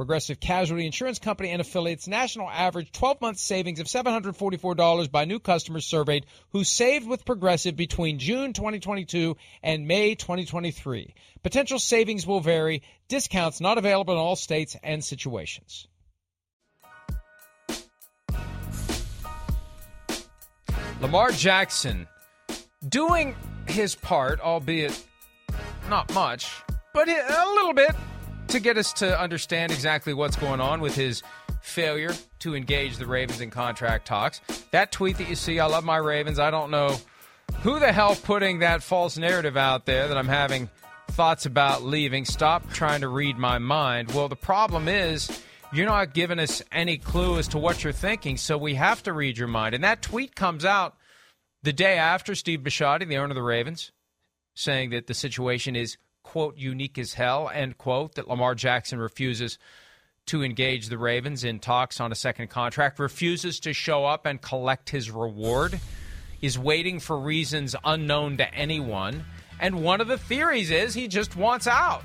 Progressive Casualty Insurance Company and affiliates national average 12 month savings of $744 by new customers surveyed who saved with Progressive between June 2022 and May 2023. Potential savings will vary, discounts not available in all states and situations. Lamar Jackson doing his part, albeit not much, but a little bit to get us to understand exactly what's going on with his failure to engage the Ravens in contract talks. That tweet that you see, I love my Ravens. I don't know who the hell putting that false narrative out there that I'm having thoughts about leaving. Stop trying to read my mind. Well, the problem is you're not giving us any clue as to what you're thinking, so we have to read your mind. And that tweet comes out the day after Steve Bisciotti, the owner of the Ravens, saying that the situation is, quote, unique as hell, end quote, that Lamar Jackson refuses to engage the Ravens in talks on a second contract, refuses to show up and collect his reward, is waiting for reasons unknown to anyone. And one of the theories is he just wants out.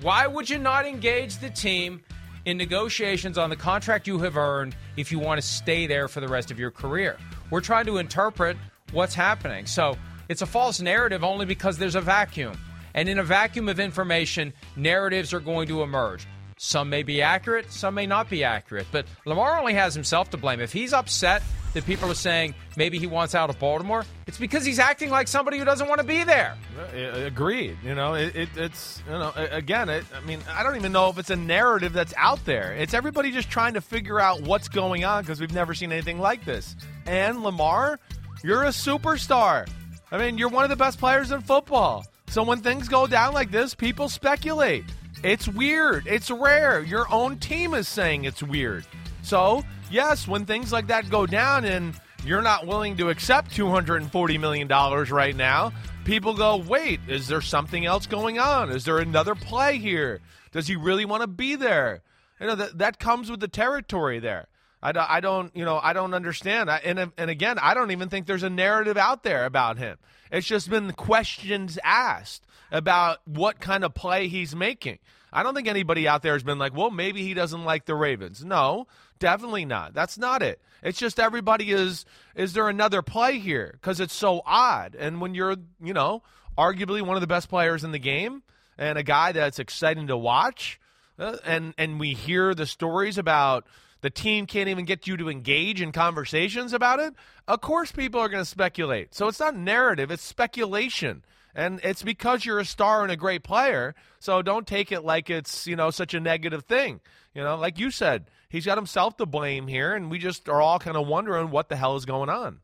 Why would you not engage the team in negotiations on the contract you have earned if you want to stay there for the rest of your career? We're trying to interpret what's happening. So it's a false narrative only because there's a vacuum. And in a vacuum of information, narratives are going to emerge. Some may be accurate, some may not be accurate. But Lamar only has himself to blame. If he's upset that people are saying maybe he wants out of Baltimore, it's because he's acting like somebody who doesn't want to be there. Uh, uh, agreed. You know, it, it, it's you know again. It, I mean, I don't even know if it's a narrative that's out there. It's everybody just trying to figure out what's going on because we've never seen anything like this. And Lamar, you're a superstar. I mean, you're one of the best players in football. So when things go down like this, people speculate. It's weird. It's rare. Your own team is saying it's weird. So, yes, when things like that go down and you're not willing to accept $240 million right now, people go, wait, is there something else going on? Is there another play here? Does he really want to be there? You know, that, that comes with the territory there. I, I don't, you know, I don't understand. I, and, and again, I don't even think there's a narrative out there about him. It's just been questions asked about what kind of play he's making. I don't think anybody out there has been like, well, maybe he doesn't like the Ravens. No, definitely not. That's not it. It's just everybody is, is there another play here? Because it's so odd. And when you're, you know, arguably one of the best players in the game and a guy that's exciting to watch, uh, and, and we hear the stories about the team can't even get you to engage in conversations about it, of course people are going to speculate. So it's not narrative, it's speculation. And it's because you're a star and a great player. So don't take it like it's, you know, such a negative thing. You know, like you said, he's got himself to blame here, and we just are all kind of wondering what the hell is going on.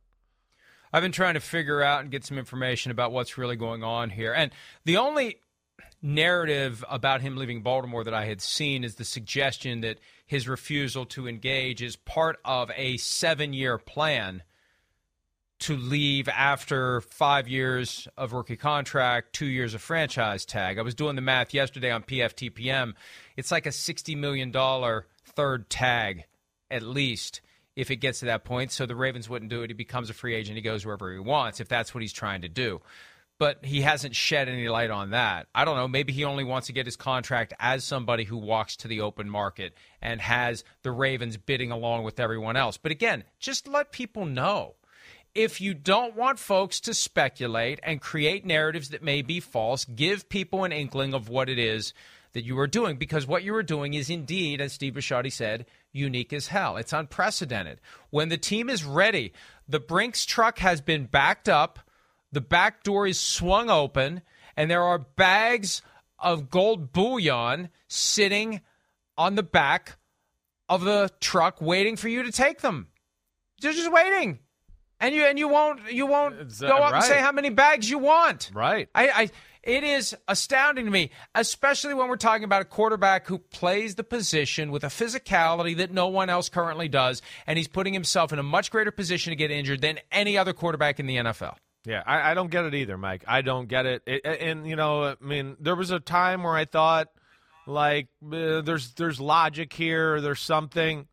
I've been trying to figure out and get some information about what's really going on here. And the only narrative about him leaving Baltimore that I had seen is the suggestion that his refusal to engage is part of a seven year plan to leave after five years of rookie contract, two years of franchise tag. I was doing the math yesterday on PFTPM. It's like a $60 million third tag, at least, if it gets to that point. So the Ravens wouldn't do it. He becomes a free agent. He goes wherever he wants if that's what he's trying to do. But he hasn't shed any light on that. I don't know. Maybe he only wants to get his contract as somebody who walks to the open market and has the Ravens bidding along with everyone else. But again, just let people know if you don't want folks to speculate and create narratives that may be false, give people an inkling of what it is that you are doing because what you are doing is indeed, as Steve Bisciotti said, unique as hell. It's unprecedented. When the team is ready, the Brinks truck has been backed up, the back door is swung open, and there are bags of gold bullion sitting on the back of the truck waiting for you to take them. They're just waiting and you and you won't you won't uh, go up right. and say how many bags you want. Right. I, I it is astounding to me, especially when we're talking about a quarterback who plays the position with a physicality that no one else currently does, and he's putting himself in a much greater position to get injured than any other quarterback in the NFL. Yeah, I, I don't get it either, Mike. I don't get it. it. And you know, I mean, there was a time where I thought, like, uh, there's there's logic here, there's something,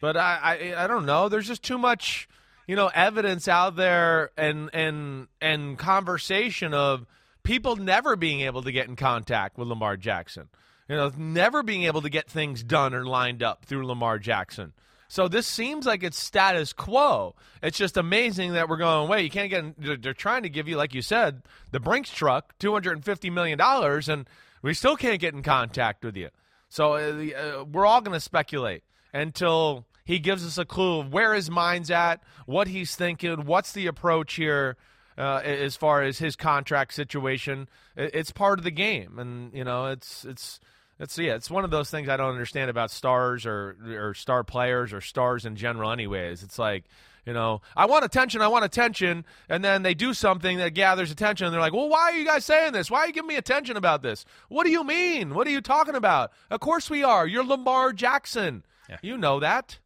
but I, I I don't know. There's just too much, you know, evidence out there and and and conversation of people never being able to get in contact with Lamar Jackson. You know, never being able to get things done or lined up through Lamar Jackson. So this seems like it's status quo. It's just amazing that we're going, away. you can't get. They're trying to give you, like you said, the Brinks truck, two hundred and fifty million dollars, and we still can't get in contact with you. So uh, uh, we're all going to speculate until he gives us a clue of where his mind's at, what he's thinking, what's the approach here. Uh, as far as his contract situation, it's part of the game, and you know, it's it's it's yeah, it's one of those things I don't understand about stars or or star players or stars in general. Anyways, it's like you know, I want attention, I want attention, and then they do something that gathers attention, and they're like, "Well, why are you guys saying this? Why are you giving me attention about this? What do you mean? What are you talking about? Of course we are. You're Lamar Jackson. You know that."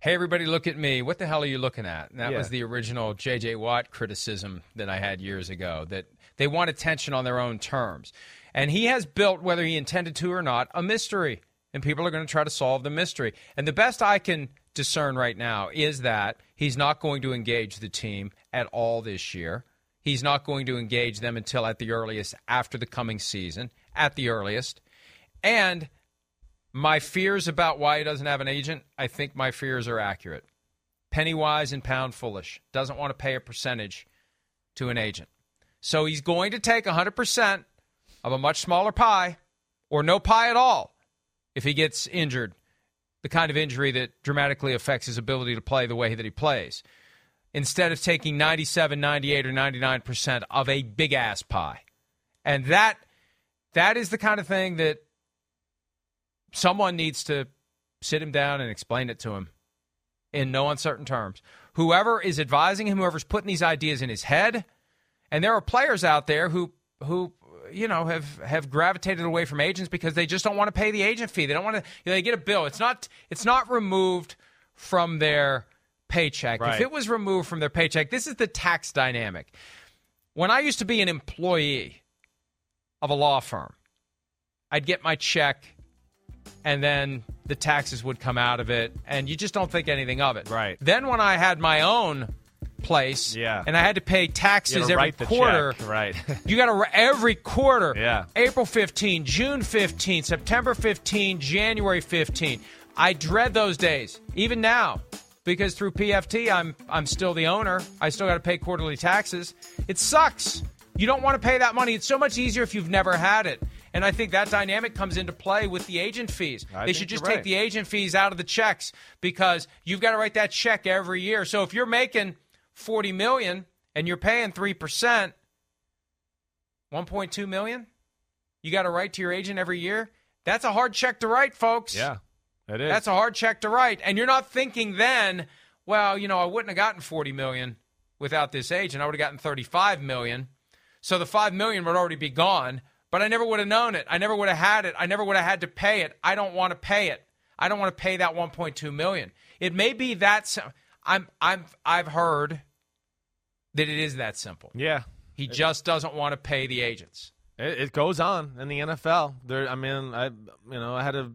Hey, everybody, look at me. What the hell are you looking at? And that Yeah. was the original J.J. Watt criticism that I had years ago that they want attention on their own terms. And he has built, whether he intended to or not, a mystery. And people are going to try to solve the mystery. And the best I can discern right now is that he's not going to engage the team at all this year. He's not going to engage them until at the earliest after the coming season, at the earliest. And my fears about why he doesn't have an agent, I think my fears are accurate. Penny wise and pound foolish. Doesn't want to pay a percentage to an agent. So he's going to take 100% of a much smaller pie or no pie at all if he gets injured, the kind of injury that dramatically affects his ability to play the way that he plays, instead of taking 97, 98, or 99% of a big ass pie. And that that is the kind of thing that someone needs to sit him down and explain it to him in no uncertain terms. Whoever is advising him, whoever's putting these ideas in his head, and there are players out there who who you know have have gravitated away from agents because they just don't want to pay the agent fee. They don't want to. You know, they get a bill. It's not it's not removed from their paycheck. Right. If it was removed from their paycheck, this is the tax dynamic. When I used to be an employee of a law firm, I'd get my check and then the taxes would come out of it and you just don't think anything of it. Right. Then when I had my own place Yeah. and I had to pay taxes every quarter. right? You got to every quarter. Yeah. April 15, June 15, September 15, January 15. I dread those days, even now, because through PFT, I'm I'm still the owner. I still got to pay quarterly taxes. It sucks. You don't want to pay that money. It's so much easier if you've never had it. And I think that dynamic comes into play with the agent fees. I they should just you're take the agent fees out of the checks because you've got to write that check every year. So if you're making 40 million and you're paying 3%, 1.2 million? You got to write to your agent every year? That's a hard check to write folks. Yeah, it is. that's a hard check to write. And you're not thinking then well you know i wouldn't have gotten 40 million without this agent. I would have gotten 35 million. So the 5 million would already be gone but i never would have known it. I never would have had it. I never would have had to pay it. I don't want to pay it. I don't want to pay that 1.2 million. It may be that i'm i'm i've heard that it is that simple yeah. he just doesn't want to pay the agents It, it goes on in the NFL. There, I mean, I you know I had a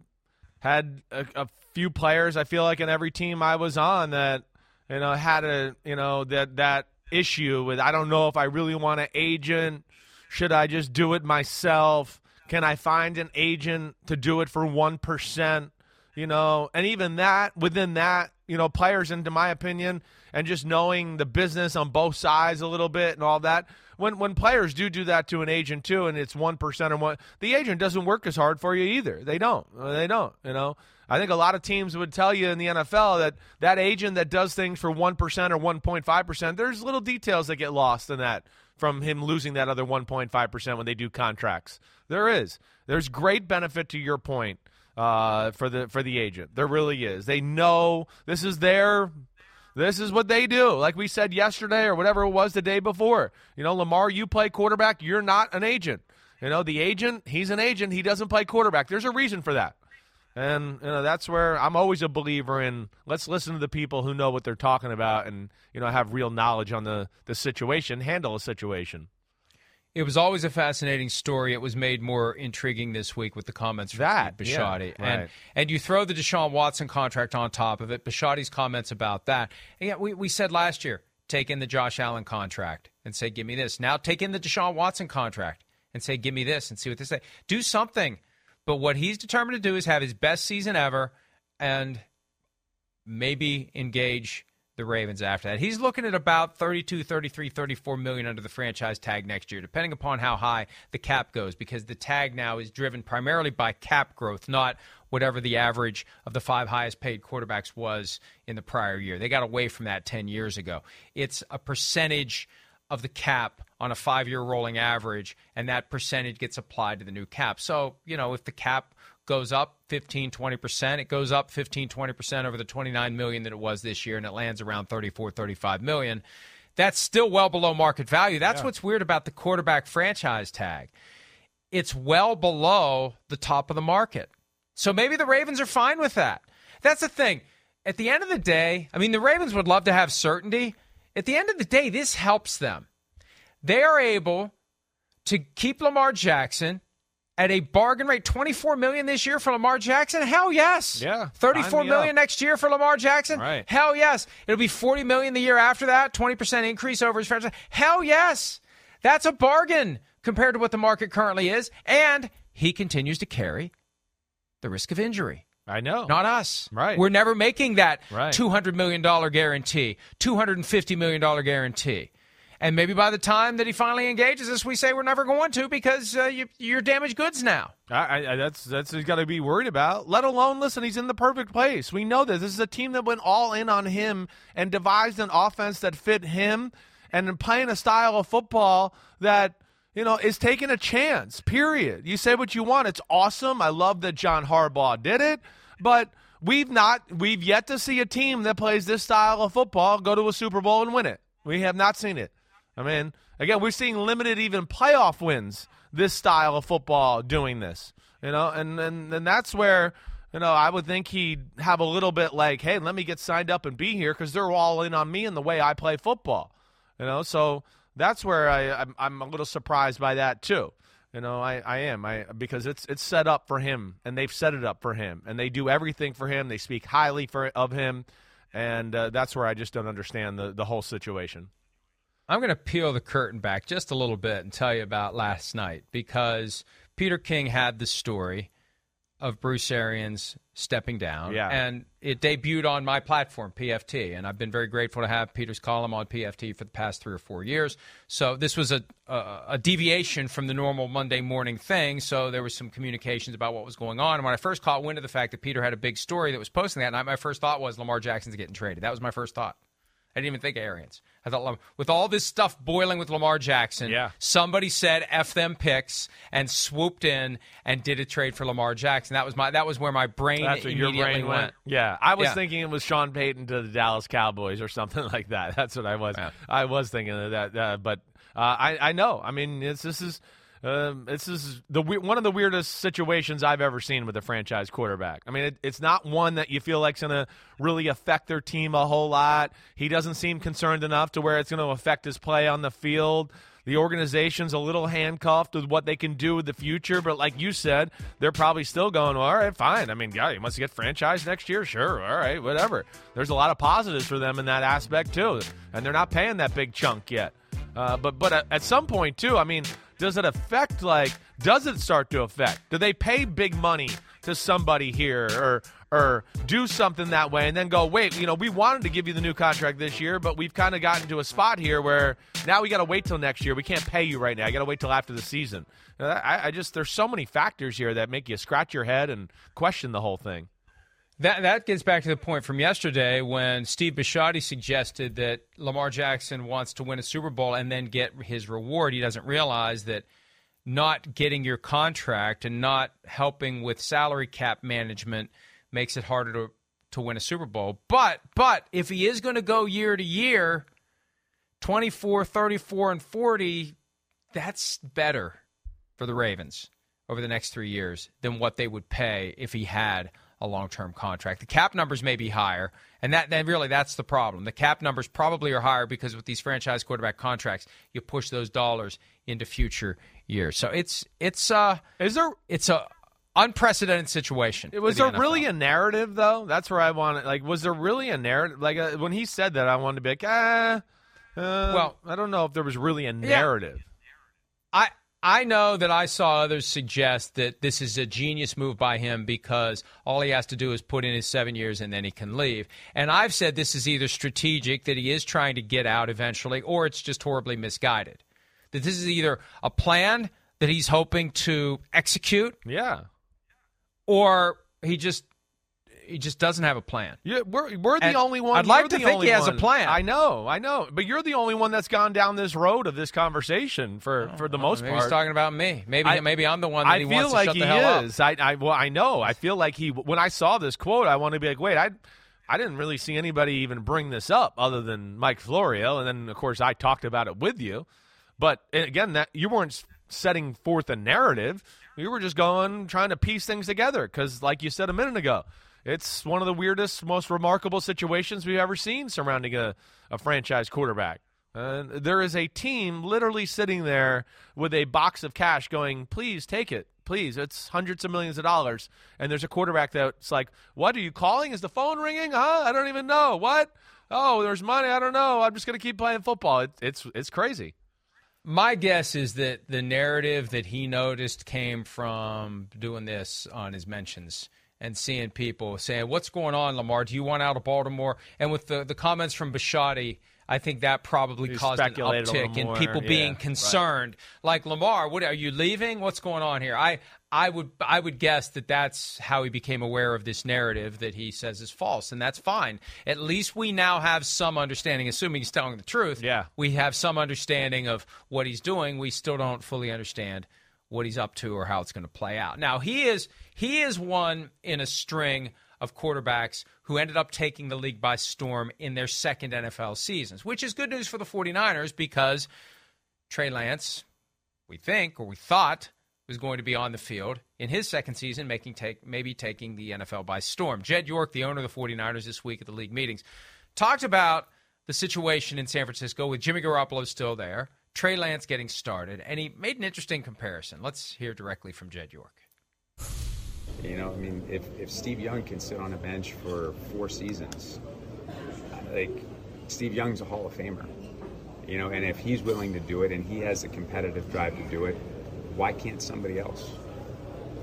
had a, a few players. I feel like in every team I was on that you know had a you know that that issue with I don't know if I really want an agent. Should I just do it myself? Can I find an agent to do it for one percent? You know, and even that within that, you know, players, into my opinion, and just knowing the business on both sides a little bit and all that. When when players do do that to an agent too, and it's one percent or one, the agent doesn't work as hard for you either. They don't. They don't. You know. I think a lot of teams would tell you in the NFL that that agent that does things for 1% or 1.5%, there's little details that get lost in that from him losing that other 1.5% when they do contracts. There is. There's great benefit to your point uh, for the for the agent. There really is. They know this is their this is what they do. Like we said yesterday or whatever it was the day before. You know, Lamar, you play quarterback, you're not an agent. You know, the agent, he's an agent, he doesn't play quarterback. There's a reason for that. And you know that's where I'm always a believer in. Let's listen to the people who know what they're talking about, and you know have real knowledge on the the situation, handle a situation. It was always a fascinating story. It was made more intriguing this week with the comments from that Bisciotti. Yeah, and right. and you throw the Deshaun Watson contract on top of it. Bisciotti's comments about that. And yeah, we, we said last year, take in the Josh Allen contract and say, give me this. Now take in the Deshaun Watson contract and say, give me this and see what they say. Do something. But what he's determined to do is have his best season ever and maybe engage the Ravens after that. He's looking at about 32, 33, 34 million under the franchise tag next year, depending upon how high the cap goes, because the tag now is driven primarily by cap growth, not whatever the average of the five highest paid quarterbacks was in the prior year. They got away from that 10 years ago. It's a percentage of the cap on a five year rolling average, and that percentage gets applied to the new cap. So, you know, if the cap goes up 15 20% it goes up 15 20% over the 29 million that it was this year and it lands around 34 35 million. That's still well below market value. That's Yeah. what's weird about the quarterback franchise tag. It's well below the top of the market. So maybe the ravens are fine with that. That's the thing. At the end of the day i mean the ravens would love to have certainty. At the end of the day this helps them. They are able to keep lamar jackson at a bargain rate 24 million this year for Lamar Jackson? Hell yes. Yeah, 34 sign me million up. next year for Lamar Jackson? Right. Hell yes. It'll be 40 million the year after that, 20% increase over his franchise. Hell yes. That's a bargain compared to what the market currently is and he continues to carry the risk of injury. I know. Not us. Right. We're never making that Right. $200 million guarantee, $250 million guarantee. And maybe by the time that he finally engages us, we say we're never going to because uh, you, you're damaged goods now. I, I, that's that's he's got to be worried about. Let alone, listen, he's in the perfect place. We know this. This is a team that went all in on him and devised an offense that fit him, and playing a style of football that you know is taking a chance. Period. You say what you want. It's awesome. I love that John Harbaugh did it, but we've not. We've yet to see a team that plays this style of football go to a Super Bowl and win it. We have not seen it. I mean, again, we're seeing limited even playoff wins this style of football doing this. You know, and and, and that's where you know I would think he'd have a little bit like, hey, let me get signed up and be here because they're all in on me and the way I play football. You know, so that's where I I'm, I'm a little surprised by that too. You know, I, I am I because it's it's set up for him and they've set it up for him and they do everything for him. They speak highly for of him, and uh, that's where I just don't understand the the whole situation. I'm going to peel the curtain back just a little bit and tell you about last night because Peter King had the story of Bruce Arians stepping down. Yeah. And it debuted on my platform, PFT. And I've been very grateful to have Peter's column on PFT for the past three or four years. So this was a, a, a deviation from the normal Monday morning thing. So there was some communications about what was going on. And when I first caught wind of the fact that Peter had a big story that was posting that night, my first thought was Lamar Jackson's getting traded. That was my first thought. I didn't even think of Arians. I thought with all this stuff boiling with Lamar Jackson, Yeah. somebody said "f them picks" and swooped in and did a trade for Lamar Jackson. That was my that was where my brain That's what your brain went. Yeah, I was Yeah. thinking it was Sean Payton to the Dallas Cowboys or something like that. That's what I was. Yeah. I was thinking of that, uh, but uh, I I know. I mean, it's, this is. Um, this is the one of the weirdest situations I've ever seen with a franchise quarterback. I mean, it, it's not one that you feel like's going to really affect their team a whole lot. He doesn't seem concerned enough to where it's going to affect his play on the field. The organization's a little handcuffed with what they can do with the future, but like you said, they're probably still going, well, all right, fine. I mean, yeah, you must get franchised next year. Sure. All right, whatever. There's a lot of positives for them in that aspect, too. And they're not paying that big chunk yet. Uh, but but at some point, too, I mean, does it affect, like, does it start to affect? Do they pay big money to somebody here or or do something that way and then go, wait, you know, we wanted to give you the new contract this year, but we've kind of gotten to a spot here where now we got to wait till next year. We can't pay you right now. I got to wait till after the season. I, I just, there's so many factors here that make you scratch your head and question the whole thing. That that gets back to the point from yesterday when Steve Bisciotti suggested that Lamar Jackson wants to win a Super Bowl and then get his reward. He doesn't realize that not getting your contract and not helping with salary cap management – makes it harder to to win a Super Bowl. But but if he is going to go year to year, 24, 34 and 40, that's better for the Ravens over the next 3 years than what they would pay if he had a long-term contract. The cap numbers may be higher, and that then really that's the problem. The cap numbers probably are higher because with these franchise quarterback contracts, you push those dollars into future years. So it's it's uh is there it's a unprecedented situation. Was the there NFL. really a narrative though? That's where I wanted. Like, was there really a narrative? Like uh, when he said that, I wanted to be like, ah. Uh, well, I don't know if there was really a narrative. Yeah. I I know that I saw others suggest that this is a genius move by him because all he has to do is put in his seven years and then he can leave. And I've said this is either strategic that he is trying to get out eventually, or it's just horribly misguided. That this is either a plan that he's hoping to execute. Yeah or he just he just doesn't have a plan. Yeah, we're we're the and only one. I'd like to think he has one. a plan. I know, I know, but you're the only one that's gone down this road of this conversation for oh, for the most maybe part. He's talking about me. Maybe I, maybe I'm the one that I he feel wants to like shut he the hell is. up. I, I well, I know. I feel like he. When I saw this quote, I want to be like, wait, I. I didn't really see anybody even bring this up other than Mike Florio, and then of course I talked about it with you. But again, that you weren't setting forth a narrative. We were just going, trying to piece things together because, like you said a minute ago, it's one of the weirdest, most remarkable situations we've ever seen surrounding a, a franchise quarterback. And there is a team literally sitting there with a box of cash going, please take it. Please. It's hundreds of millions of dollars. And there's a quarterback that's like, what are you calling? Is the phone ringing? Huh? I don't even know. What? Oh, there's money. I don't know. I'm just going to keep playing football. It, it's, it's crazy. My guess is that the narrative that he noticed came from doing this on his mentions and seeing people saying, "What's going on, Lamar? Do you want out of Baltimore?" And with the the comments from Bisciotti, I think that probably caused an uptick in people being yeah, concerned. Right. Like Lamar, what are you leaving? What's going on here? I I would I would guess that that's how he became aware of this narrative that he says is false, and that's fine. At least we now have some understanding, assuming he's telling the truth. Yeah, we have some understanding of what he's doing. We still don't fully understand what he's up to or how it's going to play out. Now he is he is one in a string of quarterbacks who ended up taking the league by storm in their second NFL seasons, which is good news for the 49ers because Trey Lance, we think or we thought was going to be on the field in his second season, making take maybe taking the NFL by storm. Jed York, the owner of the 49ers this week at the league meetings, talked about the situation in San Francisco with Jimmy Garoppolo still there, Trey Lance getting started, and he made an interesting comparison. Let's hear directly from Jed York. You know, I mean, if, if Steve Young can sit on a bench for four seasons, like Steve Young's a Hall of Famer. You know, and if he's willing to do it and he has the competitive drive to do it, why can't somebody else?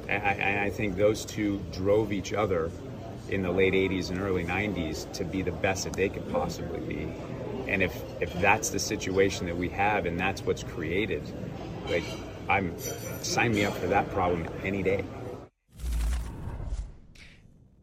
I, I think those two drove each other in the late 80s and early 90s to be the best that they could possibly be. And if, if that's the situation that we have and that's what's created, like, I'm sign me up for that problem any day.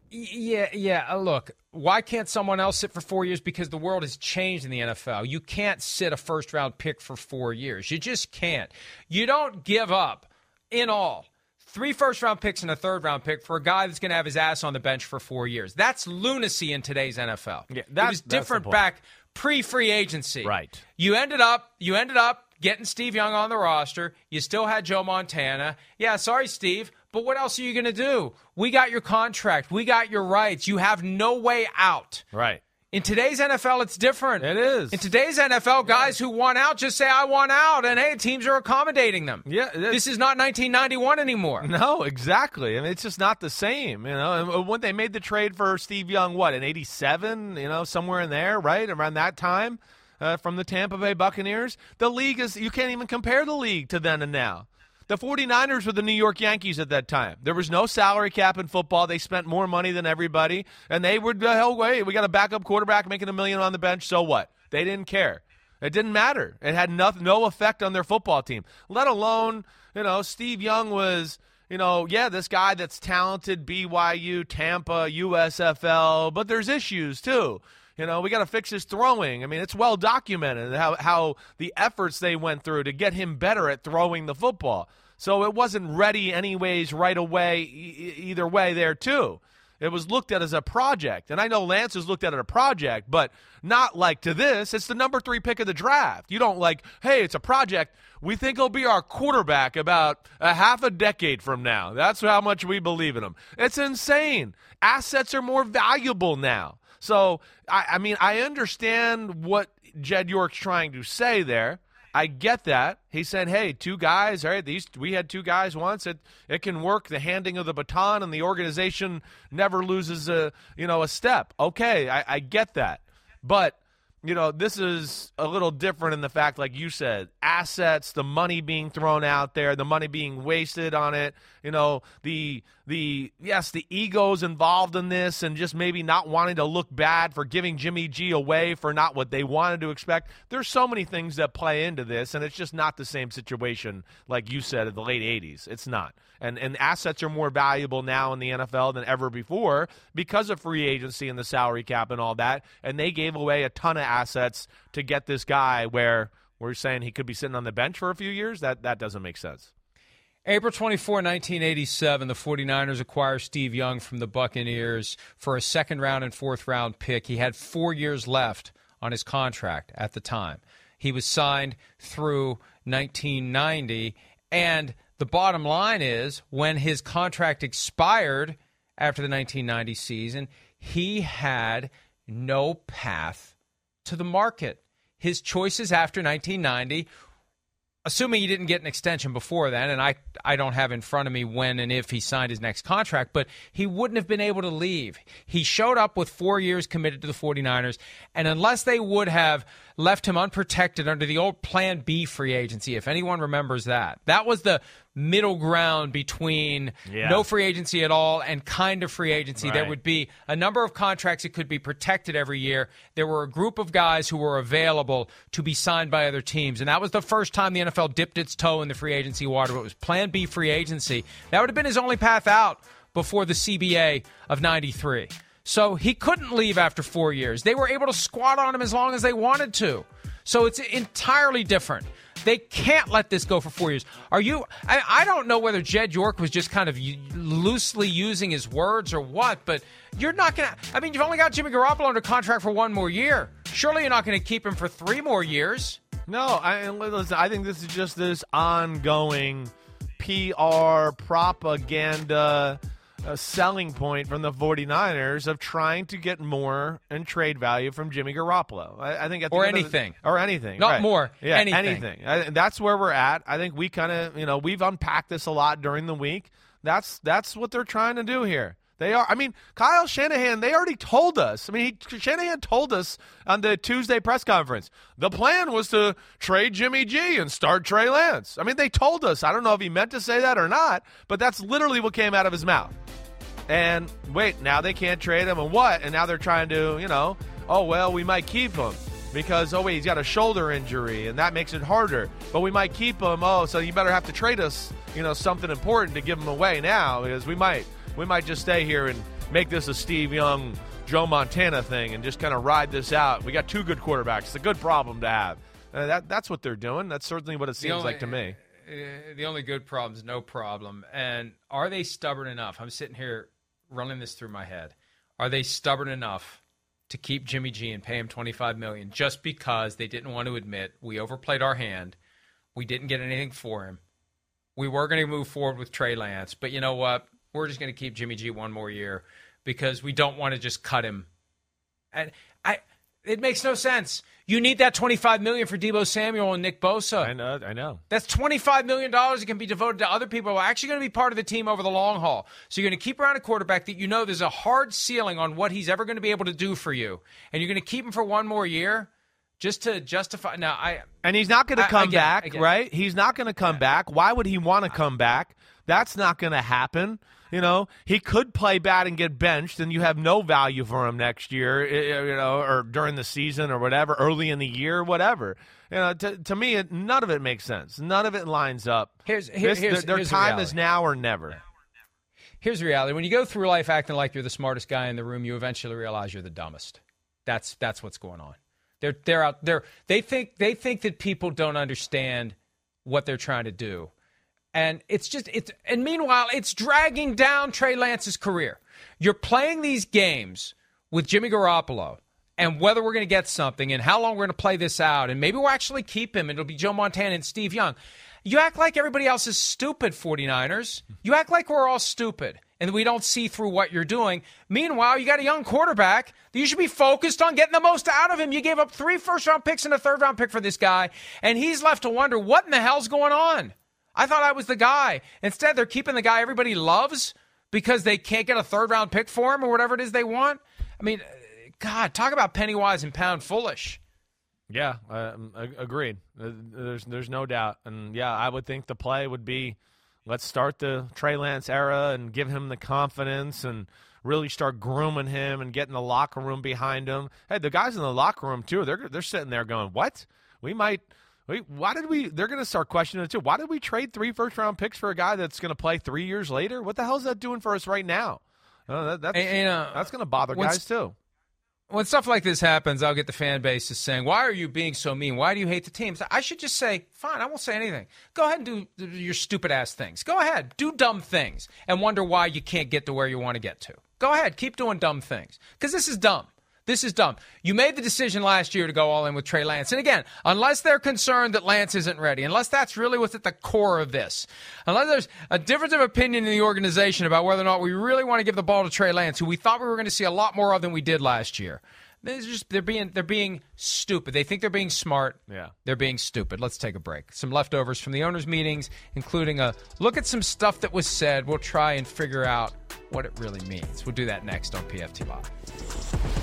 Yeah, yeah. Uh, look, why can't someone else sit for four years? Because the world has changed in the NFL. You can't sit a first round pick for four years. You just can't. You don't give up in all three first round picks and a third round pick for a guy that's going to have his ass on the bench for four years. That's lunacy in today's NFL. Yeah, that, it was different back pre free agency. Right. You ended up. You ended up getting Steve Young on the roster. You still had Joe Montana. Yeah, sorry, Steve. But what else are you going to do? We got your contract. We got your rights. You have no way out. Right. In today's NFL, it's different. It is. In today's NFL, guys who want out just say, I want out, and hey, teams are accommodating them. Yeah, This is not 1991 anymore. No, exactly. I mean, it's just not the same, you know. And uh, when they made the trade for Steve Young, what in '87, you know, somewhere in there, right around that time, uh, from the Tampa Bay Buccaneers, the league is you can't even compare the league to then and now. The 49ers were the New York Yankees at that time. There was no salary cap in football. They spent more money than everybody, and they were the uh, hell way. We got a backup quarterback making a million on the bench. So what? They didn't care. It didn't matter. It had no, no effect on their football team. Let alone, you know, Steve Young was, you know, yeah, this guy that's talented, BYU, Tampa, USFL, but there's issues too. You know, we got to fix his throwing. I mean, it's well documented how, how the efforts they went through to get him better at throwing the football. So it wasn't ready, anyways, right away, e- either way, there, too. It was looked at as a project. And I know Lance has looked at it a project, but not like to this. It's the number three pick of the draft. You don't like, hey, it's a project. We think he'll be our quarterback about a half a decade from now. That's how much we believe in him. It's insane. Assets are more valuable now. So, I, I mean, I understand what Jed York's trying to say there. I get that. He said, "Hey, two guys. All right, these we had two guys once. It it can work. The handing of the baton and the organization never loses a you know a step. Okay, I, I get that, but." You know, this is a little different in the fact, like you said, assets, the money being thrown out there, the money being wasted on it. You know, the the yes, the egos involved in this, and just maybe not wanting to look bad for giving Jimmy G away for not what they wanted to expect. There's so many things that play into this, and it's just not the same situation like you said in the late '80s. It's not, and and assets are more valuable now in the NFL than ever before because of free agency and the salary cap and all that. And they gave away a ton of assets to get this guy where we're saying he could be sitting on the bench for a few years. That that doesn't make sense. April 24, 1987, the 49ers acquire Steve Young from the Buccaneers for a second round and fourth round pick. He had four years left on his contract at the time. He was signed through 1990. And the bottom line is when his contract expired after the 1990 season, he had no path to the market. His choices after 1990 assuming he didn't get an extension before then, and I, I don't have in front of me when and if he signed his next contract, but he wouldn't have been able to leave. He showed up with four years committed to the 49ers, and unless they would have left him unprotected under the old Plan B free agency, if anyone remembers that, that was the middle ground between Yeah. no free agency at all and kind of free agency. There would be a number of contracts that could be protected every year. There were a group of guys who were available to be signed by other teams. And that was the first time the NFL dipped its toe in the free agency water. It was Plan B free agency. That would have been his only path out before the CBA of 93. So he couldn't leave after four years. They were able to squat on him as long as they wanted to. So it's entirely different. They can't let this go for four years. Are you? I, I don't know whether Jed York was just kind of loosely using his words or what, but you're not going to. I mean, you've only got Jimmy Garoppolo under contract for one more year. Surely you're not going to keep him for three more years. No, I, listen, I think this is just this ongoing PR propaganda uh, selling point from the 49ers of trying to get more in trade value from Jimmy Garoppolo. I, I think at the Or of the- anything. or anything, Not right. more, yeah, anything. I, that's where we're at. I think we kind of, you know, we've unpacked this a lot during the week. That's that's what they're trying to do here. They are. I mean, Kyle Shanahan. They already told us. I mean, he, Shanahan told us on the Tuesday press conference the plan was to trade Jimmy G and start Trey Lance. I mean, they told us. I don't know if he meant to say that or not, but that's literally what came out of his mouth. And wait, now they can't trade him, and what? And now they're trying to, you know, oh well, we might keep him because oh wait, he's got a shoulder injury, and that makes it harder. But we might keep him. Oh, so you better have to trade us, you know, something important to give him away now because we might we might just stay here and make this a Steve Young, Joe Montana thing, and just kind of ride this out. We got two good quarterbacks. It's a good problem to have. Uh, that that's what they're doing. That's certainly what it seems only- like to me. Uh, the only good problem is no problem. And are they stubborn enough? I'm sitting here running this through my head. Are they stubborn enough to keep Jimmy G and pay him 25 million just because they didn't want to admit we overplayed our hand, we didn't get anything for him. We were going to move forward with Trey Lance, but you know what? We're just going to keep Jimmy G one more year because we don't want to just cut him. And I it makes no sense. You need that 25 million for Deebo Samuel and Nick Bosa. I know. I know. That's $25 million that can be devoted to other people who are actually going to be part of the team over the long haul. So you're going to keep around a quarterback that you know there's a hard ceiling on what he's ever going to be able to do for you. And you're going to keep him for one more year just to justify. Now, I. And he's not going to come I back, right? He's not going to come back. Why would he want to come back? That's not going to happen. You know, he could play bad and get benched, and you have no value for him next year. You know, or during the season or whatever, early in the year, whatever. You know, to, to me, it, none of it makes sense. None of it lines up. Here's- here- This- here's- their, their here's the time is now or never. Here's the reality: when you go through life acting like you're the smartest guy in the room, you eventually realize you're the dumbest. That's that's what's going on. They're they're out there. They think they think that people don't understand what they're trying to do, and it's just it's. And meanwhile, it's dragging down Trey Lance's career. You're playing these games with Jimmy Garoppolo. And whether we're going to get something and how long we're going to play this out, and maybe we'll actually keep him. and It'll be Joe Montana and Steve Young. You act like everybody else is stupid, 49ers. You act like we're all stupid and we don't see through what you're doing. Meanwhile, you got a young quarterback that you should be focused on getting the most out of him. You gave up three first round picks and a third round pick for this guy, and he's left to wonder what in the hell's going on. I thought I was the guy. Instead, they're keeping the guy everybody loves because they can't get a third round pick for him or whatever it is they want. I mean, God, talk about penny wise and pound foolish. Yeah, um, ag- agreed. Uh, There's there's no doubt, and yeah, I would think the play would be, let's start the Trey Lance era and give him the confidence and really start grooming him and getting the locker room behind him. Hey, the guys in the locker room too, they're they're sitting there going, what? We might. We, why did we? They're going to start questioning it too. Why did we trade three first round picks for a guy that's going to play three years later? What the hell is that doing for us right now? Uh, that, that's And- and, uh, that's going to bother guys too. when stuff like this happens, I'll get the fan base is saying, "Why are you being so mean? Why do you hate the teams?" I should just say, "Fine, I won't say anything. Go ahead and do your stupid ass things. Go ahead, do dumb things, and wonder why you can't get to where you want to get to. Go ahead, keep doing dumb things because this is dumb." This is dumb. You made the decision last year to go all in with Trey Lance. And again, unless they're concerned that Lance isn't ready, unless that's really what's at the core of this, unless there's a difference of opinion in the organization about whether or not we really want to give the ball to Trey Lance, who we thought we were going to see a lot more of than we did last year. They're just they're being they're being stupid. They think they're being smart. Yeah. They're being stupid. Let's take a break. Some leftovers from the owners' meetings, including a look at some stuff that was said. We'll try and figure out what it really means. We'll do that next on PFT Live.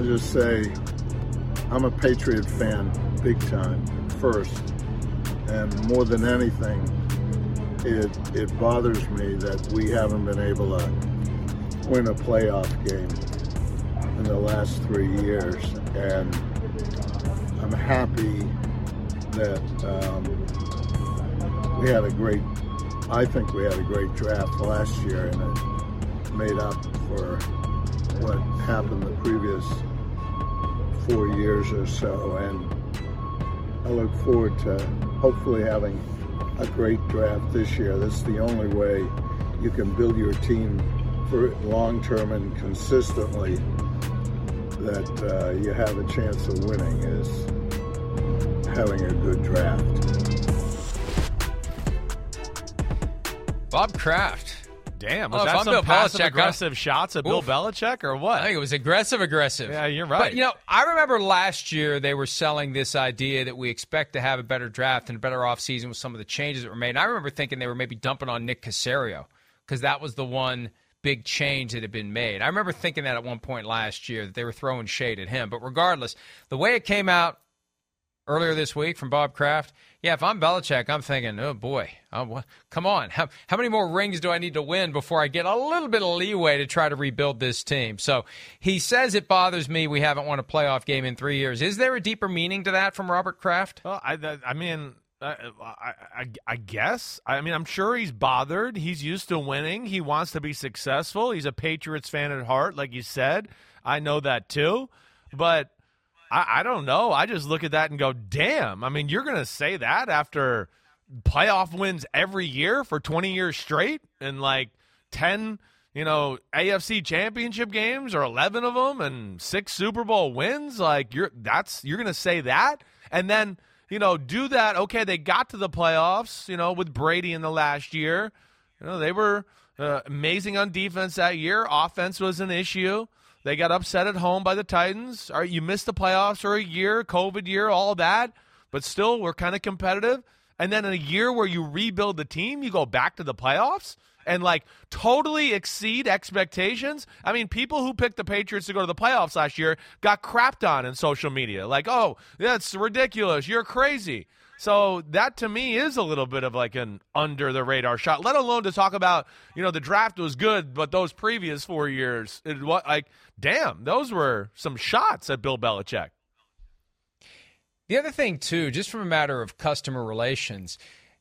I'll just say I'm a Patriot fan, big time, first. And more than anything, it, it bothers me that we haven't been able to win a playoff game in the last three years. And I'm happy that um, we had a great, I think we had a great draft last year and it made up for what happened the previous four years or so. And I look forward to hopefully having a great draft this year. That's the only way you can build your team for long term and consistently that uh, you have a chance of winning is having a good draft. Bob Kraft. Damn, Oh, was if that I'm some Bill passive Belichick, aggressive shots at Bill Oof. Belichick or what? I think it was aggressive, aggressive. Yeah, you're right. But you know, I remember last year they were selling this idea that we expect to have a better draft and a better offseason with some of the changes that were made. And I remember thinking they were maybe dumping on Nick Caserio because that was the one big change that had been made. I remember thinking that at one point last year that they were throwing shade at him. But regardless, the way it came out earlier this week from Bob Kraft. Yeah, if I'm Belichick, I'm thinking, oh boy, oh, come on. How, how many more rings do I need to win before I get a little bit of leeway to try to rebuild this team? So he says it bothers me we haven't won a playoff game in three years. Is there a deeper meaning to that from Robert Kraft? Well, I, I mean, uh, I, I, I guess. I mean, I'm sure he's bothered. He's used to winning. He wants to be successful. He's a Patriots fan at heart, like you said. I know that too. But I, I don't know. I just look at that and go, damn. I mean, you're going to say that after playoff wins every year for 20 years straight and like 10 you know AFC championship games or 11 of them and six Super Bowl wins like you're that's you're going to say that and then you know, do that. Okay, they got to the playoffs, you know, with Brady in the last year. You know, they were uh, amazing on defense that year. Offense was an issue. They got upset at home by the Titans. All right, you missed the playoffs for a year, COVID year, all that, but still we're kind of competitive. And then in a year where you rebuild the team, you go back to the playoffs and like totally exceed expectations. I mean, people who picked the Patriots to go to the playoffs last year got crapped on in social media. Like, oh, that's ridiculous. You're crazy. So that to me is a little bit of like an under the radar shot, let alone to talk about, you know, the draft was good, but those previous four years, it, what, like, damn, those were some shots at Bill Belichick. The other thing, too, just from a matter of customer relations,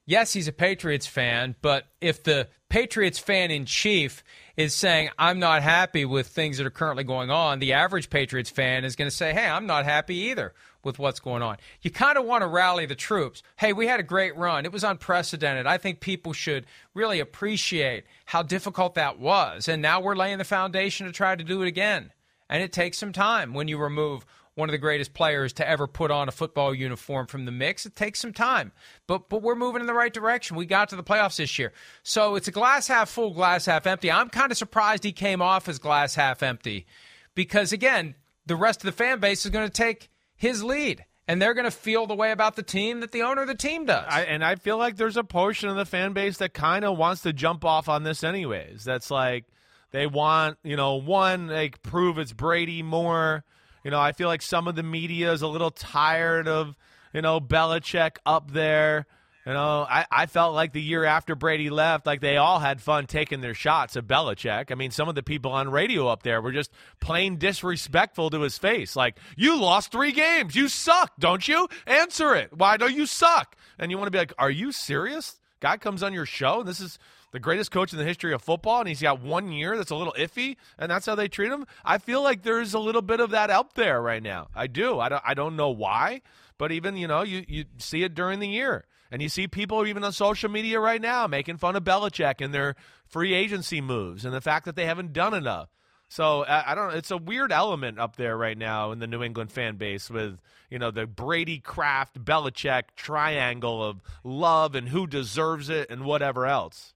yes, he's a Patriots fan, but if the Patriots fan in chief is saying, I'm not happy with things that are currently going on, the average Patriots fan is going to say, hey, I'm not happy either with what's going on. You kind of want to rally the troops. Hey, we had a great run. It was unprecedented. I think people should really appreciate how difficult that was. And now we're laying the foundation to try to do it again. And it takes some time when you remove one of the greatest players to ever put on a football uniform from the mix. It takes some time, but but we're moving in the right direction. We got to the playoffs this year, so it's a glass half full, glass half empty. I'm kind of surprised he came off as glass half empty, because again, the rest of the fan base is going to take his lead. And they're going to feel the way about the team that the owner of the team does. I, and I feel like there's a portion of the fan base that kind of wants to jump off on this, anyways. That's like they want, you know, one, like prove it's Brady more you know, I feel like some of the media is a little tired of, you know, Belichick up there. You know, I, I felt like the year after Brady left, like they all had fun taking their shots at Belichick. I mean, some of the people on radio up there were just plain disrespectful to his face. Like, you lost three games. You suck, don't you? Answer it. Why don't you suck? And you want to be like, are you serious? Guy comes on your show. And this is the greatest coach in the history of football, and he's got one year that's a little iffy, and that's how they treat him. I feel like there's a little bit of that out there right now. I do. I don't, I don't know why, but even you know you you see it during the year, and you see people even on social media right now making fun of Belichick and their free agency moves and the fact that they haven't done enough. So I, I don't. It's a weird element up there right now in the New England fan base with you know the Brady Kraft Belichick triangle of love and who deserves it and whatever else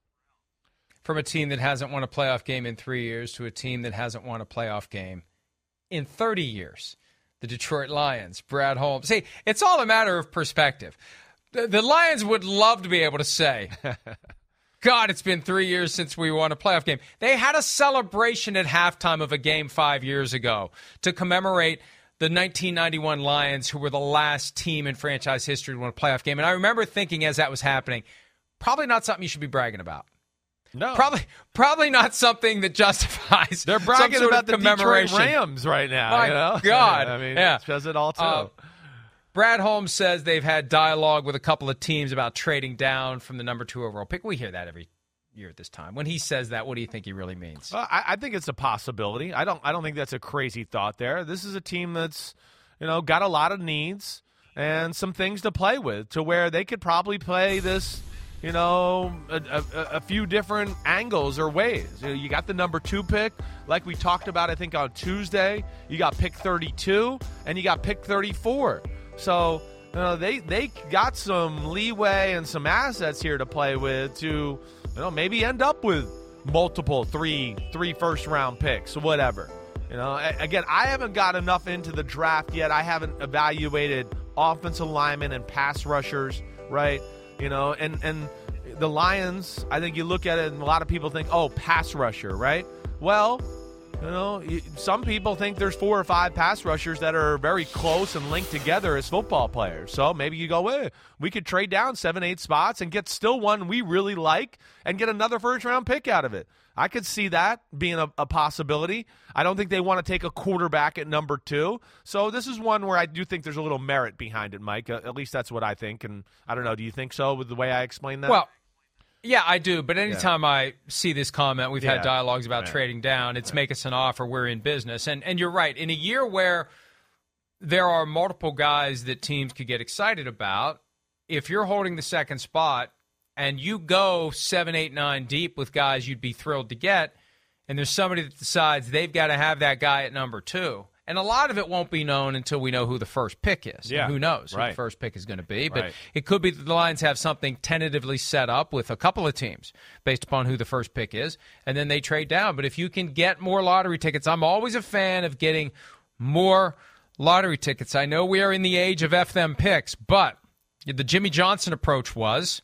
from a team that hasn't won a playoff game in three years to a team that hasn't won a playoff game in 30 years. The Detroit Lions, Brad Holmes. See, it's all a matter of perspective. The, the Lions would love to be able to say, God, it's been three years since we won a playoff game. They had a celebration at halftime of a game five years ago to commemorate the 1991 Lions, who were the last team in franchise history to win a playoff game. And I remember thinking as that was happening, probably not something you should be bragging about. No, probably probably not something that justifies. They're bragging about the commemoration. Detroit Rams right now. My you know? God, I mean, yeah. it says it all too. Uh, Brad Holmes says they've had dialogue with a couple of teams about trading down from the number two overall pick. We hear that every year at this time. When he says that, what do you think he really means? Well, I, I think it's a possibility. I don't. I don't think that's a crazy thought. There, this is a team that's, you know, got a lot of needs and some things to play with, to where they could probably play this you know, a, a, a, few different angles or ways. You, know, you got the number two pick, like we talked about, I think, on Tuesday. You got pick 32, and you got pick 34. So, you know, they, they got some leeway and some assets here to play with to, you know, maybe end up with multiple three, three first round picks, whatever. You know, again, I haven't got enough into the draft yet. I haven't evaluated offensive linemen and pass rushers, right? You know, and and the Lions, I think you look at it and a lot of people think, "Oh, pass rusher," right? Well, you know, some people think there's four or five pass rushers that are very close and linked together as football players. So maybe you go, eh, we could trade down seven, eight spots and get still one we really like and get another first round pick out of it. I could see that being a, a, possibility. I don't think they want to take a quarterback at number two. So this is one where I do think there's a little merit behind it, Mike. Uh, at least that's what I think. And I don't know. Do you think so with the way I explained that? Well, yeah, I do. But anytime yeah. I see this comment, we've yeah. had dialogues about trading down. It's make us an offer. We're in business. And and you're right. In a year where there are multiple guys that teams could get excited about, if you're holding the second spot and you go seven, eight, nine deep with guys you'd be thrilled to get, and there's somebody that decides they've got to have that guy at number two. And a lot of it won't be known until we know who the first pick is. Yeah. And who knows right. who the first pick is going to be. But right. it could be that the Lions have something tentatively set up with a couple of teams based upon who the first pick is, and then they trade down. But if you can get more lottery tickets, I'm always a fan of getting more lottery tickets. I know we are in the age of FM picks, but the Jimmy Johnson approach was –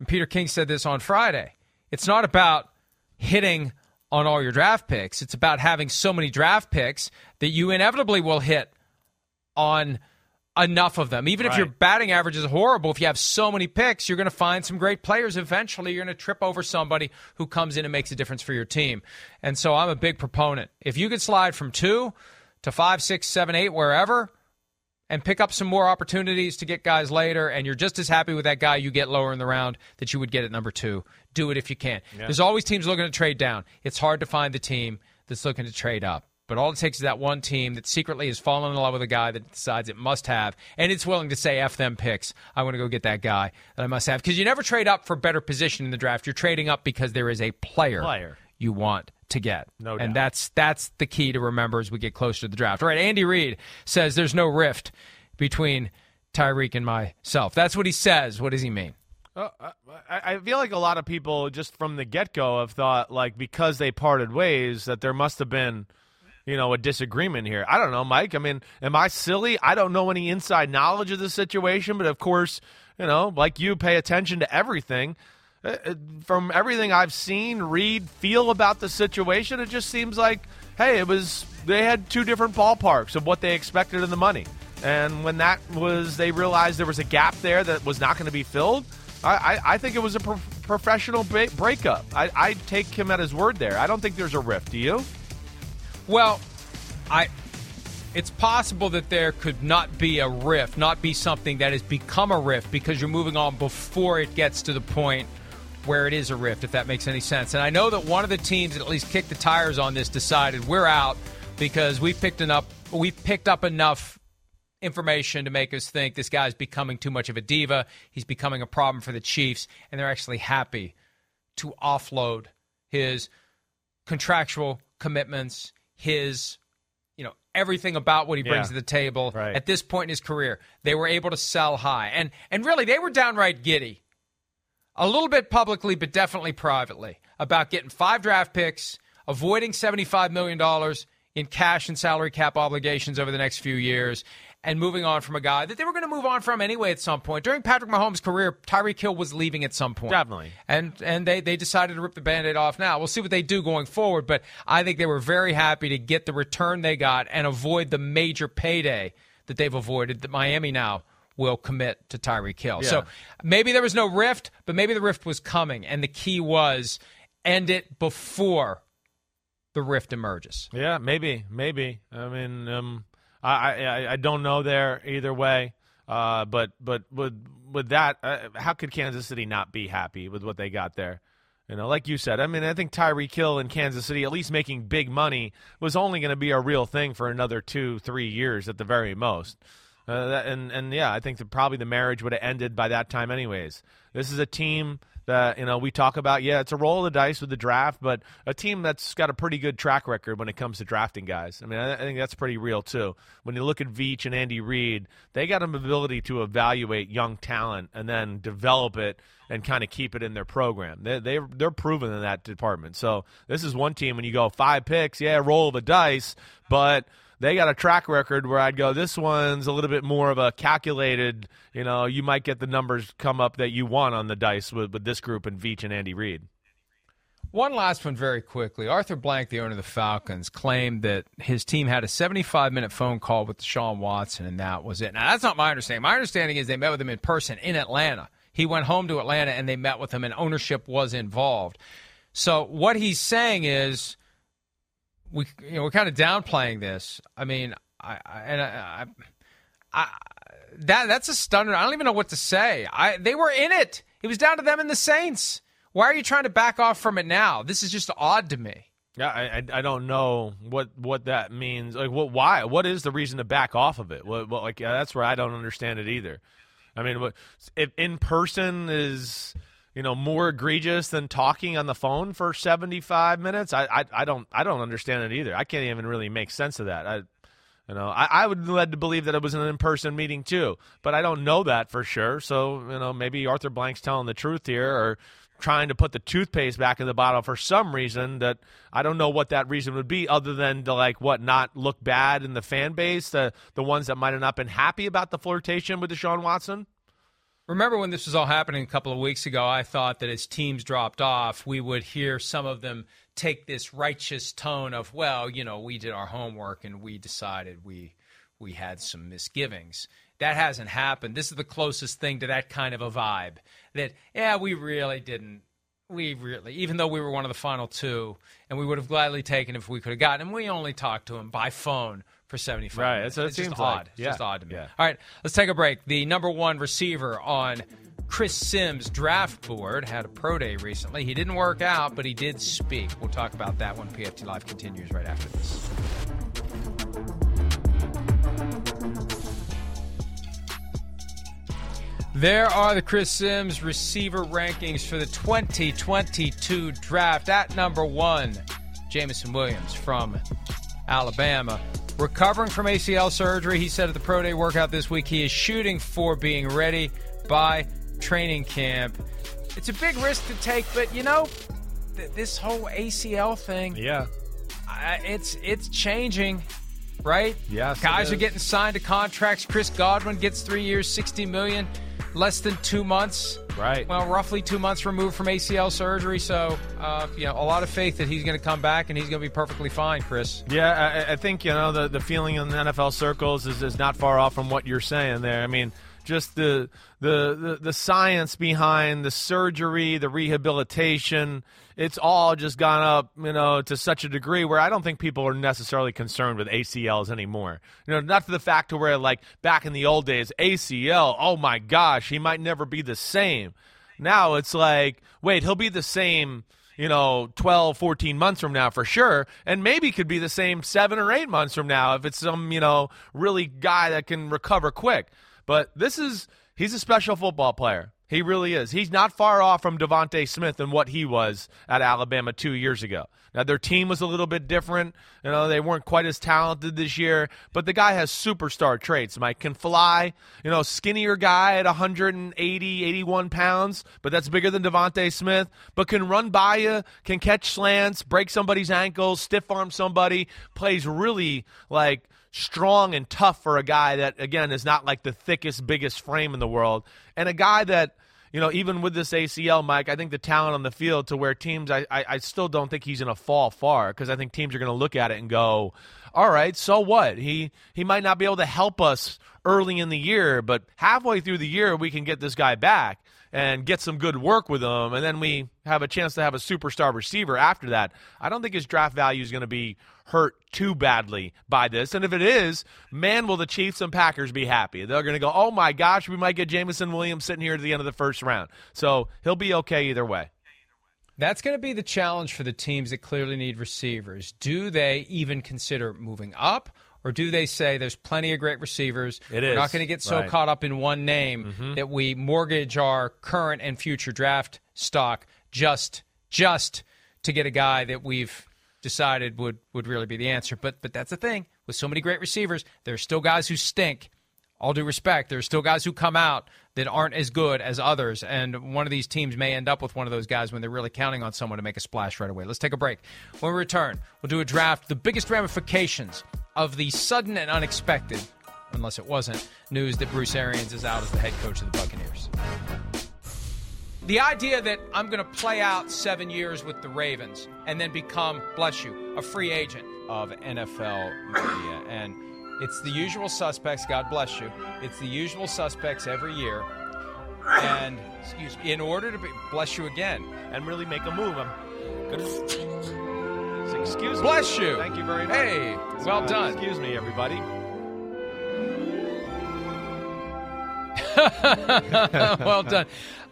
and Peter King said this on Friday. It's not about hitting on all your draft picks. It's about having so many draft picks that you inevitably will hit on enough of them. Even right. if your batting average is horrible, if you have so many picks, you're going to find some great players. Eventually, you're going to trip over somebody who comes in and makes a difference for your team. And so I'm a big proponent. If you could slide from two to five, six, seven, eight, wherever, and pick up some more opportunities to get guys later, and you're just as happy with that guy you get lower in the round that you would get at number two. Do it if you can. Yeah. There's always teams looking to trade down. It's hard to find the team that's looking to trade up. But all it takes is that one team that secretly has fallen in love with a guy that decides it must have, and it's willing to say F them picks. I want to go get that guy that I must have. Because you never trade up for better position in the draft. You're trading up because there is a player, player. you want to get. No doubt. And that's that's the key to remember as we get closer to the draft. All right, Andy Reid says there's no rift between Tyreek and myself. That's what he says. What does he mean? Uh, I, I feel like a lot of people just from the get go have thought like because they parted ways that there must have been you know, a disagreement here. I don't know, Mike. I mean, am I silly? I don't know any inside knowledge of the situation, but of course, you know, like you pay attention to everything. Uh, uh, from everything I've seen, read, feel about the situation, it just seems like, hey, it was they had two different ballparks of what they expected in the money. And when that was, they realized there was a gap there that was not going to be filled. I, I, I, think it was a pro- professional break- breakup. I, I take him at his word there. I don't think there's a rift. Do you? Well, I. It's possible that there could not be a rift, not be something that has become a rift because you're moving on before it gets to the point where it is a rift, if that makes any sense. And I know that one of the teams that at least kicked the tires on this decided we're out because we picked enough we picked up enough information to make us think this guy's becoming too much of a diva. He's becoming a problem for the Chiefs, and they're actually happy to offload his contractual commitments, his you know everything about what he brings yeah. to the table right. at this point in his career. They were able to sell high, and and really they were downright giddy, a little bit publicly, but definitely privately about getting five draft picks, avoiding seventy five million dollars in cash and salary cap obligations over the next few years and moving on from a guy that they were going to move on from anyway at some point. During Patrick Mahomes' career, Tyreek Hill was leaving at some point. Definitely. And and they, they decided to rip the band-aid off now. We'll see what they do going forward, but I think they were very happy to get the return they got and avoid the major payday that they've avoided that Miami now will commit to Tyreek Hill. Yeah. So maybe there was no rift, but maybe the rift was coming, and the key was end it before the rift emerges. Yeah, maybe, maybe. I mean, um, I, I, I don't know there either way. Uh, but but with with that, uh, how could Kansas City not be happy with what they got there? You know, like you said, I mean, I think Tyreek Hill in Kansas City, at least making big money, was only going to be a real thing for another two, three years at the very most. Uh, that, and and yeah, I think that probably the marriage would have ended by that time, anyways. This is a team that you know we talk about. Yeah, it's a roll of the dice with the draft, but a team that's got a pretty good track record when it comes to drafting guys. I mean, I, I think that's pretty real too. When you look at Veach and Andy Reid, they got an ability to evaluate young talent and then develop it and kind of keep it in their program. They they they're proven in that department. So this is one team when you go five picks, yeah, roll of the dice, but they got a track record where I'd go, this one's a little bit more of a calculated, you know, you might get the numbers come up that you want on the dice with, with this group and Veach and Andy Reid. One last one very quickly. Arthur Blank, the owner of the Falcons, claimed that his team had a 75 minute phone call with Deshaun Watson, and that was it. Now, that's not my understanding. My understanding is they met with him in person in Atlanta. He went home to Atlanta and they met with him, and ownership was involved. So what he's saying is, we you know we're kind of downplaying this. I mean, I, I and I, I, I that that's a stunner. I don't even know what to say. I they were in it. It was down to them and the Saints. Why are you trying to back off from it now? This is just odd to me. Yeah, I, I don't know what what that means. Like, what? Why? What is the reason to back off of it? What? what like, yeah, that's where I don't understand it either. I mean, what, if in person is you know more egregious than talking on the phone for seventy five minutes, I, I I don't I don't understand it either. I can't even really make sense of that. I, you know, I, I would led to believe that it was an in-person meeting too, but I don't know that for sure. So, you know, maybe Arthur Blank's telling the truth here, or trying to put the toothpaste back in the bottle for some reason that I don't know what that reason would be other than to like what not look bad in the fan base, the the ones that might have not been happy about the flirtation with Deshaun Watson. Remember when this was all happening a couple of weeks ago, I thought that as teams dropped off, we would hear some of them take this righteous tone of, well, you know, we did our homework and we decided we we had some misgivings. That hasn't happened. This is the closest thing to that kind of a vibe. That yeah, we really didn't. We really, even though we were one of the final two, and we would have gladly taken if we could have gotten him. We only talked to him by phone for 75 right. That's what it it's seems just like. odd. It's Yeah. just odd to me. Yeah. All right, let's take a break. The number one receiver on Chris Sims' draft board had a pro day recently. He didn't work out, but he did speak. We'll talk about that when PFT Live continues right after this. There are the Chris Sims receiver rankings for the 2022 draft. At number one, Jameson Williams from Alabama. Recovering from ACL surgery, he said at the Pro Day workout this week he is shooting for being ready by training camp. It's a big risk to take, but you know, th- this whole ACL thing, Yeah. It's it's changing, right? Yes, guys are getting signed to contracts. Chris Godwin gets three years, sixty million, less than two months. Right. Well, roughly two months removed from ACL surgery, so uh, you know a lot of faith that he's going to come back and he's going to be perfectly fine, Chris. Yeah, I, I think you know the the feeling in the NFL circles is, is not far off from what you're saying there. I mean, just the, the the the science behind the surgery, the rehabilitation, it's all just gone up, you know, to such a degree where I don't think people are necessarily concerned with ACLs anymore. You know, not to the fact to where like back in the old days, ACL, oh my gosh, he might never be the same. Now it's like, wait, he'll be the same you know, 12, 14 months from now for sure, and maybe could be the same seven or eight months from now if it's some, you know, really guy that can recover quick. But this is, he's a special football player. He really is. He's not far off from DeVonta Smith and what he was at Alabama two years ago. Now, their team was a little bit different. You know, they weren't quite as talented this year, but the guy has superstar traits. Mike can fly, you know, skinnier guy at 180, 81 pounds, but that's bigger than DeVonta Smith, but can run by you, can catch slants, break somebody's ankles, stiff arm somebody, plays really like strong and tough for a guy that, again, is not like the thickest, biggest frame in the world, and a guy that you know, even with this ACL, Mike, I think the talent on the field to where teams, I, I, I still don't think he's going to fall far because I think teams are going to look at it and go, all right, so what? He he might not be able to help us early in the year, but halfway through the year we can get this guy back and get some good work with him, and then we have a chance to have a superstar receiver after that. I don't think his draft value is going to be hurt too badly by this. And if it is, man, will the Chiefs and Packers be happy. They're going to go, oh my gosh, we might get Jameson Williams sitting here at the end of the first round. So he'll be okay either way. That's going to be the challenge for the teams that clearly need receivers. Do they even consider moving up? Or do they say there's plenty of great receivers? It We're is. not going to get so Right. caught up in one name mm-hmm. that we mortgage our current and future draft stock just just to get a guy that we've decided would would really be the answer. But but that's the thing with so many great receivers, there's still guys who stink. All due respect, there's still guys who come out that aren't as good as others, and one of these teams may end up with one of those guys when they're really counting on someone to make a splash right away. Let's take a break. When we return, we'll do a draft, the biggest ramifications of the sudden and unexpected, unless it wasn't, news that Bruce Arians is out as the head coach of the Buccaneers. The idea that I'm going to play out seven years with the Ravens and then become, bless you, a free agent of NFL media. And it's the usual suspects, God bless you. It's the usual suspects every year. And excuse me, in order to be, bless you again, And really make a move. I'm, Good. Excuse me. Bless you. Thank you very much. Hey, well Uh, done. Excuse me, everybody. well done.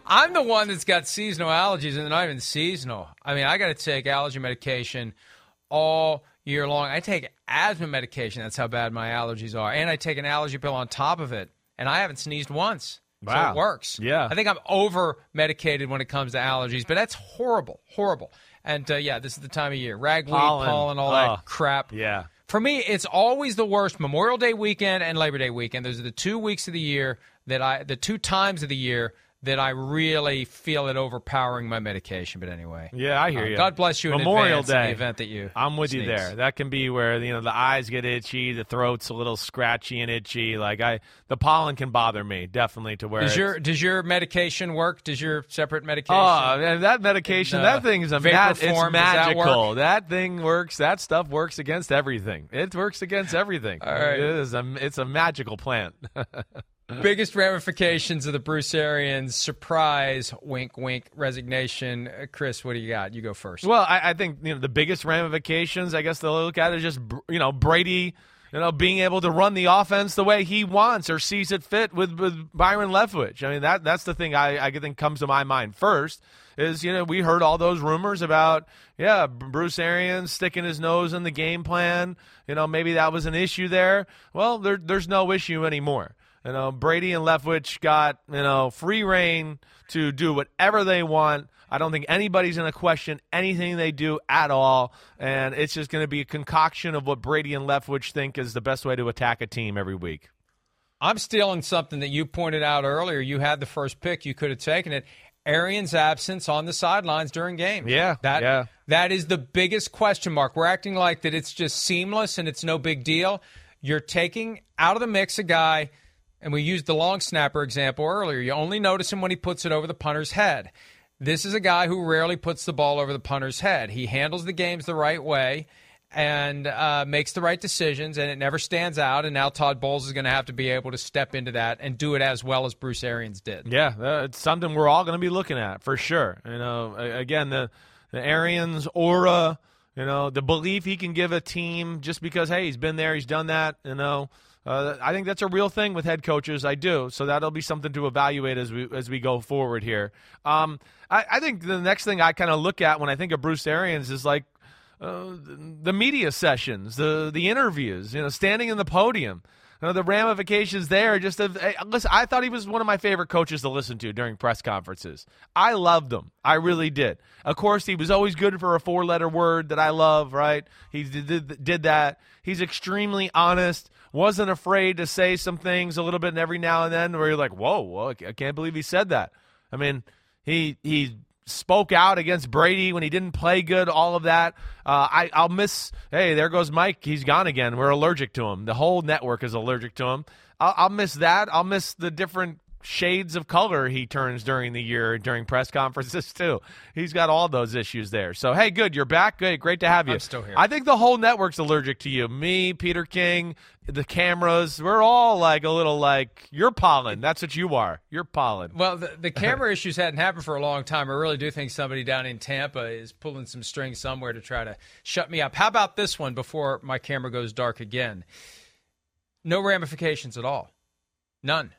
I'm the one that's got seasonal allergies, and they're not even seasonal. I mean, I got to take allergy medication all year long. I take asthma medication. That's how bad my allergies are, and I take an allergy pill on top of it, and I haven't sneezed once. Wow. So Wow. it works. Yeah. I think I'm over medicated when it comes to allergies, but that's horrible, horrible. And uh, yeah, this is the time of year. Ragweed, Pollen. pollen, all Ugh. that crap. Yeah. For me, it's always the worst Memorial Day weekend and Labor Day weekend. Those are the two weeks of the year that I, the two times of the year that I really feel it overpowering my medication. But anyway, Yeah, I hear Uh, you. God bless you in Memorial in Day. event that you I'm with you there. That can be where you know the eyes get itchy, the throat's a little scratchy and itchy. Like I, the pollen can bother me definitely to where Does your does your medication work? Does your separate medication? Oh, that medication, And, uh, that thing is a ma- it's form, that magical. work? That, thing works. That stuff works against everything. It works against everything. All right. It is a, it's a magical plant. Biggest ramifications of the Bruce Arians surprise, wink, wink, resignation. Uh, Chris, what do you got? You go first. Well, I, I think you know the biggest ramifications. I guess they'll look at is just you know Brady, you know being able to run the offense the way he wants or sees it fit with with Byron Leftwich. I mean that that's the thing I I think comes to my mind first is you know we heard all those rumors about yeah Bruce Arians sticking his nose in the game plan. You know maybe that was an issue there. Well, there there's no issue anymore. You know, Brady and Leftwich got, you know, free reign to do whatever they want. I don't think anybody's going to question anything they do at all. And it's just going to be a concoction of what Brady and Leftwich think is the best way to attack a team every week. I'm stealing something that you pointed out earlier. You had the first pick. You could have taken it. Arian's absence on the sidelines during games. Yeah, That, yeah. that is the biggest question mark. We're acting like that it's just seamless and it's no big deal. You're taking out of the mix a guy, and we used the long snapper example earlier. You only notice him when he puts it over the punter's head. This is a guy who rarely puts the ball over the punter's head. He handles the games the right way and uh, makes the right decisions, and it never stands out. And now Todd Bowles is going to have to be able to step into that and do it as well as Bruce Arians did. Yeah, it's something we're all going to be looking at for sure. You know, again, the the Arians aura, you know, the belief he can give a team just because hey, he's been there, he's done that. You know, uh, I think that's a real thing with head coaches. I do. So that'll be something to evaluate as we as we go forward here. Um, I, I think the next thing I kind of look at when I think of Bruce Arians is like uh, the media sessions, the the interviews, you know, standing in the podium. You know, the ramifications there. Just of, hey, listen, I thought he was one of my favorite coaches to listen to during press conferences. I loved him. I really did. Of course, he was always good for a four letter word that I love. Right? He did, did did that. He's extremely honest. Wasn't afraid to say some things a little bit every now and then where you're like, whoa, whoa I can't believe he said that. I mean, he he spoke out against Brady when he didn't play good. All of that. Uh, I I'll miss. Hey, there goes Mike. He's gone again. We're allergic to him. The whole network is allergic to him. I'll, I'll miss that. I'll miss the different shades of color he turns during the year during press conferences too. He's got all those issues there. So hey, good, you're back. Good, great to have you. I'm still here. I think the whole network's allergic to you. Me, Peter King, the cameras. We're all like a little like you're pollen. That's what you are. You're pollen. Well, the, the camera issues hadn't happened for a long time. I really do think somebody down in Tampa is pulling some strings somewhere to try to shut me up. How about this one before my camera goes dark again? No ramifications at all. None.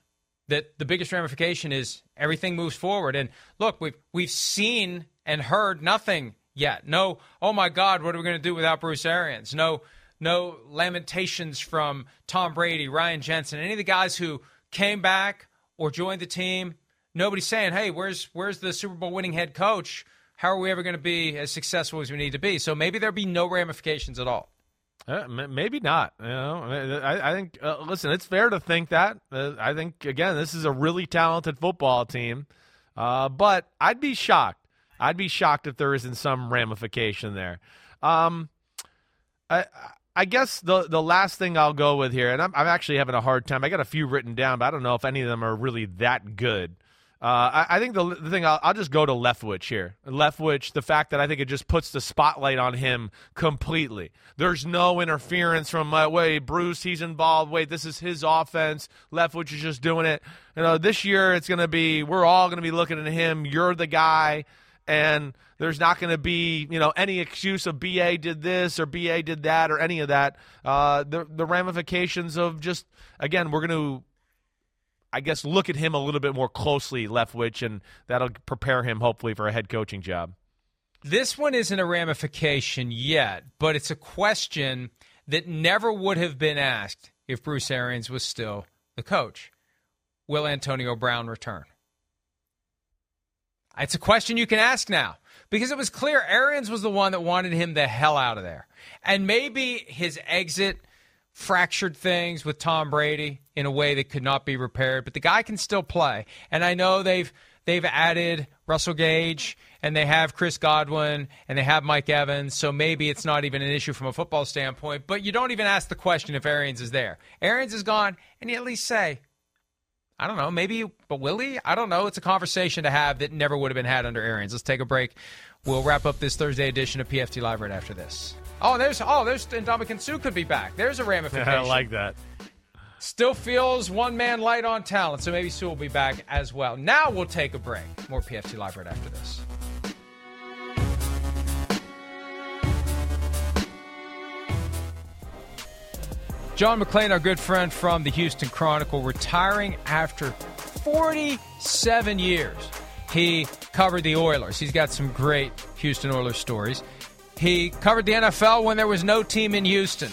That the biggest ramification is everything moves forward. And look, we've we've seen and heard nothing yet. No, oh my God, what are we going to do without Bruce Arians? No, no lamentations from Tom Brady, Ryan Jensen, any of the guys who came back or joined the team. Nobody's saying, "Hey, where's where's the Super Bowl winning head coach? How are we ever going to be as successful as we need to be?" So maybe there'll be no ramifications at all. Uh, maybe not. You know, I, I think. Uh, listen, it's fair to think that. Uh, I think again, this is a really talented football team, uh, but I'd be shocked. I'd be shocked if there isn't some ramification there. Um, I, I guess the the last thing I'll go with here, and I'm, I'm actually having a hard time. I got a few written down, but I don't know if any of them are really that good. Uh, I, I think the, the thing I'll, I'll just go to Leftwich here. Leftwich, the fact that I think it just puts the spotlight on him completely. There's no interference from uh, wait Bruce, he's involved. Wait, this is his offense. Leftwich is just doing it. You know, this year it's to be we're all to be looking at him. You're the guy. and there's not to be you know any excuse of BA did this or BA did that or any of that. Uh, the the ramifications of just again we're to. I guess look at him a little bit more closely, Leftwich, and that'll prepare him hopefully for a head coaching job. This one isn't a ramification yet, but it's a question that never would have been asked if Bruce Arians was still the coach. Will Antonio Brown return? It's a question you can ask now because it was clear Arians was the one that wanted him the hell out of there. And maybe his exit fractured things with Tom Brady in a way that could not be repaired, but the guy can still play. And I know they've they've added Russell Gage and they have Chris Godwin and they have Mike Evans, so maybe it's not even an issue from a football standpoint, but you don't even ask the question if Arians is there. Arians is gone, and you at least say, I don't know, maybe, but will he? I don't know. It's a conversation to have that never would have been had under Arians. Let's take a break. We'll wrap up this Thursday edition of PFT Live right after this. Oh, there's oh, there's Ndamukong Suh could be back. There's a ramification. I like that. Still feels one man light on talent, so maybe Suh will be back as well. Now we'll take a break. More PFT Live right after this. John McClain, our good friend from the Houston Chronicle, retiring after 47 years. He covered the Oilers. He's got some great Houston Oilers stories. He covered the NFL when there was no team in Houston.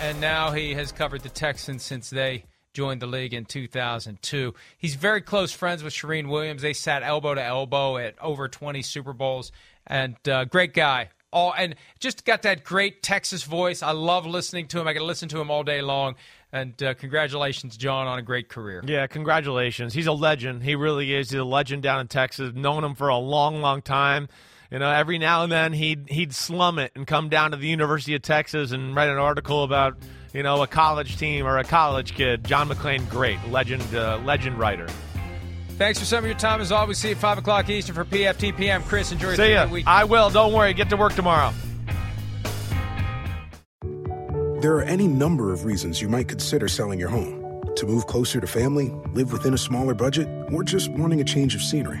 And now he has covered the Texans since they joined the league in 2002. He's very close friends with Charean Williams. They sat elbow to elbow at over 20 Super Bowls. And uh, great guy all and just got that great Texas voice. I love listening to him. I can listen to him all day long. And uh, congratulations, John, on a great career. Yeah, congratulations. He's a legend. He really is. He's a legend down in Texas. Known him for a long, long time. You know, every now and then he'd he'd slum it and come down to the University of Texas and write an article about you know a college team or a college kid. John McClain, great legend, uh, legend writer. Thanks for some of your time. As always, see you at 5 o'clock Eastern for PFTPM. Chris, enjoy your See ya. week. I will. Don't worry. Get to work tomorrow. There are any number of reasons you might consider selling your home. To move closer to family, live within a smaller budget, or just wanting a change of scenery.